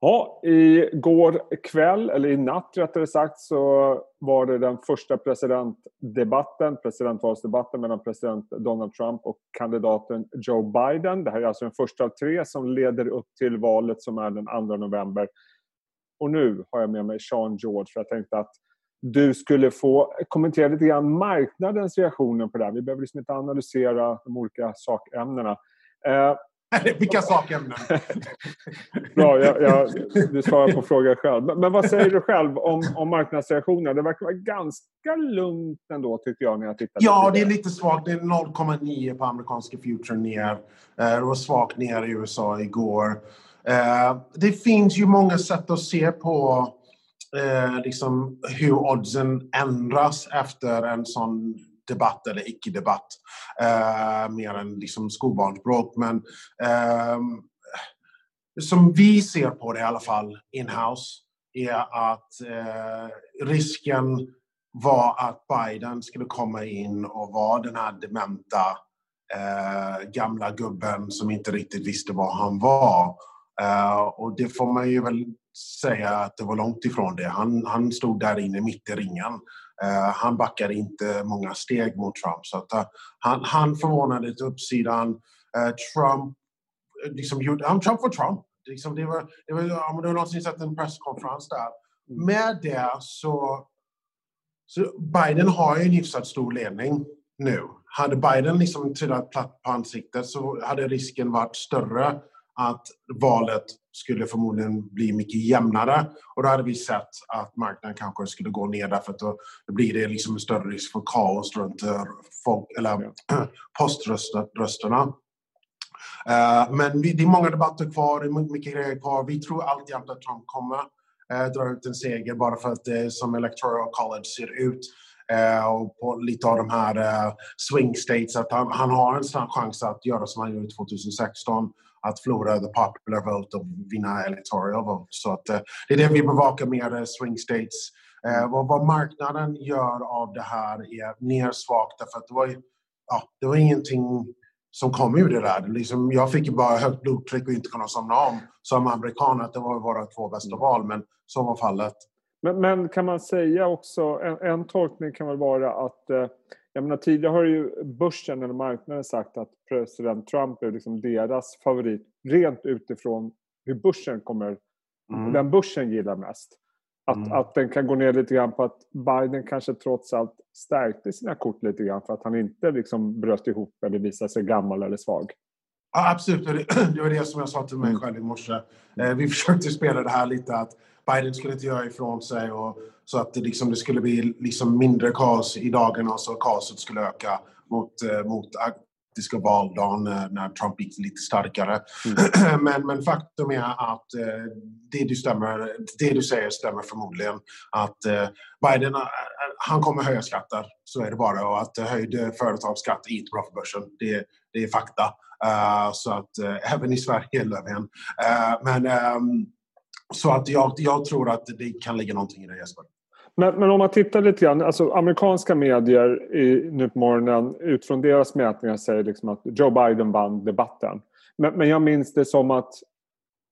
Ja, igår kväll, eller i natt rättare sagt, så var det den första presidentdebatten, presidentvalsdebatten mellan president Donald Trump och kandidaten Joe Biden. Det här är alltså den första av tre som leder upp till valet som är den 2 november. Och nu har jag med mig Sean George för jag tänkte att du skulle få kommentera lite grann marknadens reaktioner på det här. Vi behöver liksom inte analysera de olika sakämnena. Eh, vilka sakämnen? Bra, jag, jag, du svarar på frågan själv. Men, vad säger du själv om, om marknadsreaktionerna? Det verkar vara ganska lugnt ändå, tycker jag, när jag tittar Ja, det är lite svagt. Det är 0,9 på amerikanska future ner. Eh, det var svagt ner i USA igår. Eh, det finns ju många sätt att se på eh, liksom hur oddsen ändras efter en sån debatt eller icke-debatt. Eh, mer än liksom skolbarnsbråk. Men eh, som vi ser på det i alla fall, in-house, är att eh, risken var att Biden skulle komma in och vara den här dementa eh, gamla gubben som inte riktigt visste vad han var. Eh, och det får man ju väl säga att det var långt ifrån det. Han, han stod där inne mitt i ringen. Eh, han backade inte många steg mot Trump. Så att, eh, han, han förvånade till uppsidan. Eh, Trump, liksom, han Trump för Trump. Liksom, det var, det var, om du någonsin sett en presskonferens där. Med det så, så Biden har ju en hyfsat stor ledning nu. Hade Biden liksom trillat platt på ansiktet så hade risken varit större att valet skulle förmodligen bli mycket jämnare och då hade vi sett att marknaden kanske skulle gå ner därför att då blir det liksom en större risk för kaos runt eh, folk, eller, poströsterna. Uh, men det är många debatter kvar, det är mycket grejer kvar. Vi tror alltjämt att Trump kommer uh, dra ut en seger bara för att det som electoral college ser ut. Och på lite av de här swing states, att han, han har en chans att göra som han gjorde 2016 att förlora the popular vote och vinna electoral vote. Så att, eh, det är det vi bevakar mer, eh, swing states. Eh, vad, vad, marknaden gör av det här är nersvagt därför att det var, ja, det var ingenting som kom ur det där. Liksom, jag fick ju bara högt blodtryck och inte kunna somna om som amerikan att det var våra två bästa val, men så var fallet. Men, men kan man säga också, en, en tolkning kan väl vara att eh, jag menar, tidigare har ju börsen eller marknaden sagt att president Trump är liksom deras favorit rent utifrån hur börsen kommer, mm. den börsen gillar mest. Att, mm. att den kan gå ner lite grann på att Biden kanske trots allt stärkte sina kort lite grann för att han inte liksom bröt ihop eller visade sig gammal eller svag. Ja, absolut, det var det som jag sa till mig själv i morse. Eh, vi försökte spela det här lite att Biden skulle inte göra ifrån sig och så att det, liksom, det skulle bli liksom mindre kaos i dagarna så kaoset skulle öka mot, eh, mot faktiska valdagen när Trump gick lite starkare. Mm. Men, men faktum är att eh, det, du stämmer, det du säger stämmer förmodligen. Att eh, Biden han kommer höja skatter, så är det bara. Och att höjd företagsskatt är inte bra för börsen. Det, det är fakta. Så att även i Sverige, Löfven. Men um, så att jag, jag tror att det kan ligga någonting i det Jesper. Men, men, om man tittar lite grann, alltså amerikanska medier i, nu på morgonen utifrån deras mätningar säger liksom att Joe Biden vann debatten. Men, men jag minns det som att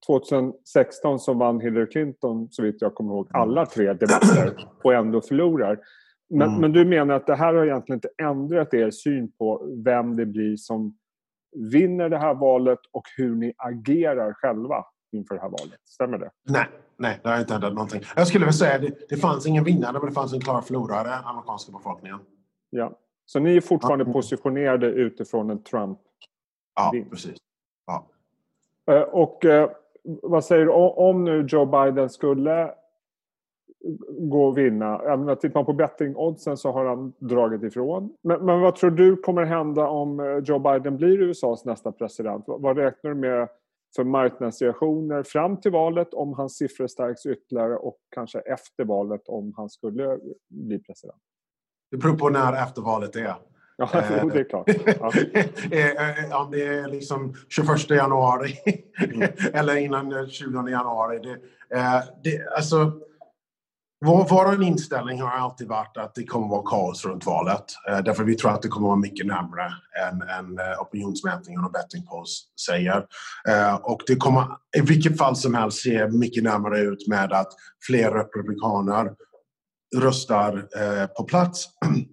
2016 så vann Hillary Clinton, så vitt jag kommer ihåg, alla tre debatter och ändå förlorar. Men, mm. men, du menar att det här har egentligen inte ändrat er syn på vem det blir som vinner det här valet och hur ni agerar själva inför det här valet? Stämmer det? Nej, nej det har inte ändrat någonting. Jag skulle vilja säga att det, det fanns ingen vinnare, men det fanns en klar förlorare, amerikanska befolkningen. Ja. Så ni är fortfarande ja. positionerade utifrån en Trump? Ja, precis. Ja. Eh, och eh, vad säger du om nu Joe Biden skulle gå och vinna. Tittar man på bettingoddsen så har han dragit ifrån. Men, men, vad tror du kommer hända om eh, Joe Biden blir USAs nästa president? Vad, vad räknar du med för marknadsreaktioner fram till valet om hans siffror stärks ytterligare och kanske efter valet om han skulle bli president? Det beror på när efter valet är. Ja, det är klart. Ja. Eh, eh, om det är liksom 21 januari mm. eller innan 20 januari. Det, det, alltså, vår, vår inställning har alltid varit att det kommer att vara kaos runt valet. Eh, därför vi tror att det kommer att vara mycket närmare än, än eh, opinionsmätningen och betting polls säger. Eh, och det kommer i vilket fall som helst se mycket närmare ut med att fler republikaner röstar eh, på plats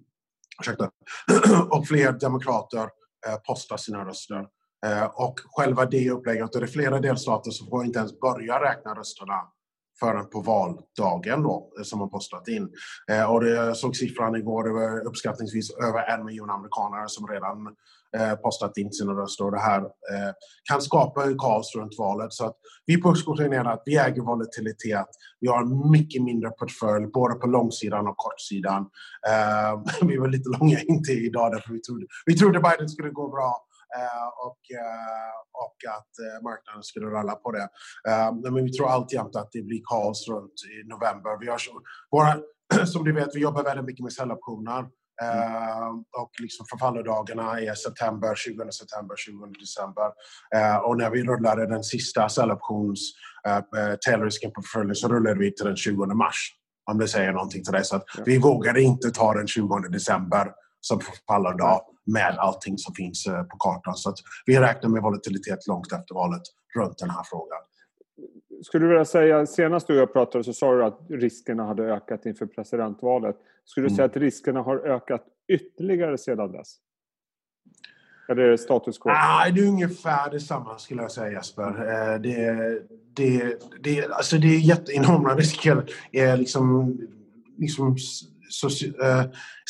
och fler demokrater eh, postar sina röster. Eh, och själva det upplägget, och det är flera delstater som får inte ens börja räkna rösterna förrän på valdagen då, som har postat in. Eh, och det, jag såg siffran igår, det var uppskattningsvis över en miljon amerikaner som redan eh, postat in sina röster. Och det här eh, kan skapa en kaos runt valet. Så att vi på Uppskogen menar att vi äger volatilitet. Vi har en mycket mindre portfölj, både på långsidan och kortsidan. Eh, vi var lite långa inte idag därför vi trodde, vi trodde Biden skulle gå bra. Eh, och, eh, och att eh, marknaden skulle rulla på det. Men vi tror alltjämt att det blir kaos runt i november. Vi har, våra, som du vet, vi jobbar väldigt mycket med säljoptioner. Mm. och liksom förfallodagarna är september, 20 september, 20 december. Och när vi rullade den sista säljoptions uh, tailrisken på portföljen så rullade vi till den 20 mars. Om det säger någonting till dig. Så att ja. vi vågade inte ta den 20 december som förfallodag med allting som finns eh, på kartan. Så vi räknar med volatilitet långt efter valet runt den här frågan. Skulle du vilja säga, senast du och jag pratade så sa du att riskerna hade ökat inför presidentvalet. Skulle du säga mm. att riskerna har ökat ytterligare sedan dess? Eller är det status quo? Ah, det är ungefär detsamma skulle jag säga Jesper. Eh, det, det, det, alltså det är jätteenorma risker. Liksom, liksom eh,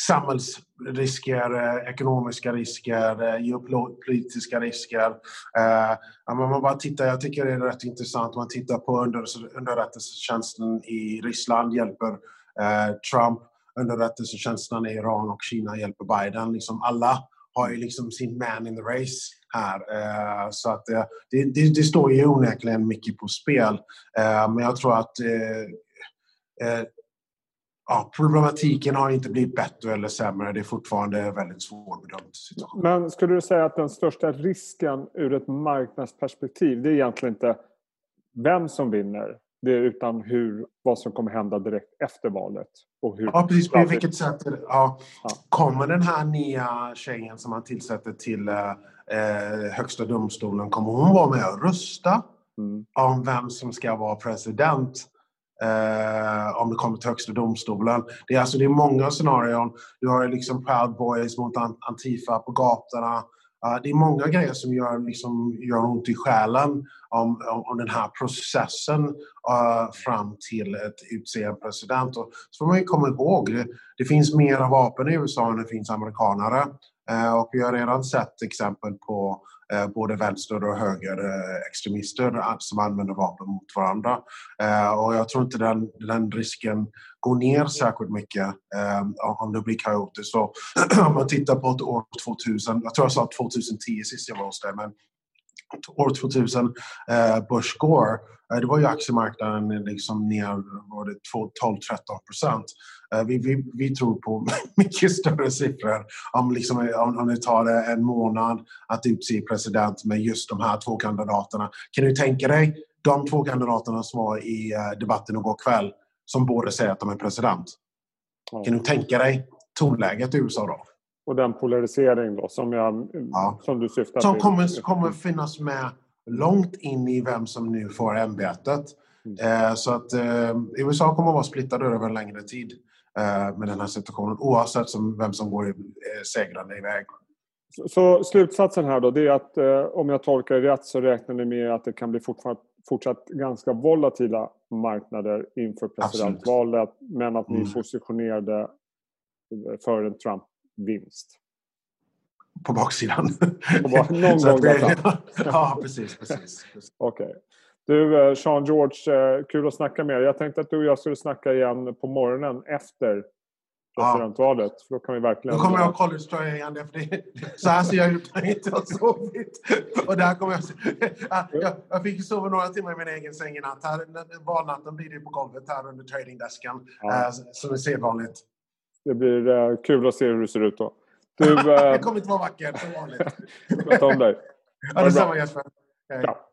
samhällsrisker, eh, ekonomiska risker, eh, geopolitiska risker. Eh, man bara tittar, jag tycker det är rätt intressant, man tittar på under, underrättelsetjänsten i Ryssland hjälper eh, Trump, underrättelsetjänsten i Iran och Kina hjälper Biden. Liksom alla har ju liksom sin man in the race här. Eh, så att det, det, det, står ju onekligen mycket på spel. men jag tror att ja, problematiken har inte blivit bättre eller sämre. Det är fortfarande väldigt svårbedömt situation. Men skulle du säga att den största risken ur ett marknadsperspektiv det är egentligen inte vem som vinner det är utan hur, vad som kommer hända direkt efter valet. Och hur ja, precis. På vilket sätt ja. ja. Kommer den här nya tjejen som man tillsätter till eh, eh, Högsta domstolen, kommer hon vara med och rösta mm. om vem som ska vara president? Eh, om det kommer till Högsta domstolen. Det är, alltså, det är många scenarion. Du har liksom Proud Boys mot Antifa på gatorna. Eh, det är många grejer som gör, liksom, gör ont i själen om, om, om den här processen eh, fram till ett utse en president. Och så får man ju komma ihåg, det, det finns mera vapen i USA än det finns amerikanare. Eh, och vi har redan sett exempel på Eh, både vänster och högerextremister eh, som använder vapen mot varandra. Eh, och jag tror inte den, den risken går ner särskilt mycket om det blir kaotiskt. Så om man tittar på ett år 2000, jag tror jag sa 2010 sist jag var hos dig, men år 2000, Bush Gore, det var ju aktiemarknaden liksom ner 12-13 procent. Eh, vi, vi, vi tror på mycket större siffror om, liksom, om, om det tar en månad att utse president med just de här två kandidaterna. Kan du tänka dig de två kandidaterna som var i eh, debatten igår kväll som båda säger att de är president? Ja. Kan du tänka dig tonläget i USA då? Och den polarisering då som, jag, ja. som du syftar som till? Som kommer, kommer finnas med långt in i vem som nu får ämbetet. Mm. Eh, så att eh, USA kommer att vara splittade över en längre tid. Eh, med den här situationen oavsett som, vem som går eh, segrande iväg. Så, så slutsatsen här då, det är att eh, om jag tolkar det rätt så räknar ni med att det kan bli fortsatt ganska volatila marknader inför presidentvalet men att ni mm. positionerade för en Trump-vinst. På baksidan. På bak någon gång det, ja, precis. precis, precis. Okay. Du, eh, Sean George, eh, kul att snacka med dig. Jag tänkte att du och jag skulle snacka igen på morgonen efter presidentvalet. Ja. För då kan vi verkligen... Då kommer jag ha collegetröja igen. För det, så här ser jag ut när jag inte har sovit. Och där kommer jag, jag, jag fick sova några timmar i min egen säng i natt. valnatten blir det på golvet här under tradingdesken. Ja. Eh, som är sedvanligt. Det blir kul att se hur du ser ut då. Du, det kommer inte vara vackert som vanligt. Sköt om dig. Ja, detsamma Jesper. Hej. Ja.